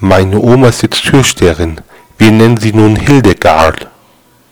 Meine Oma ist jetzt Türsteherin, wir nennen sie nun Hildegard.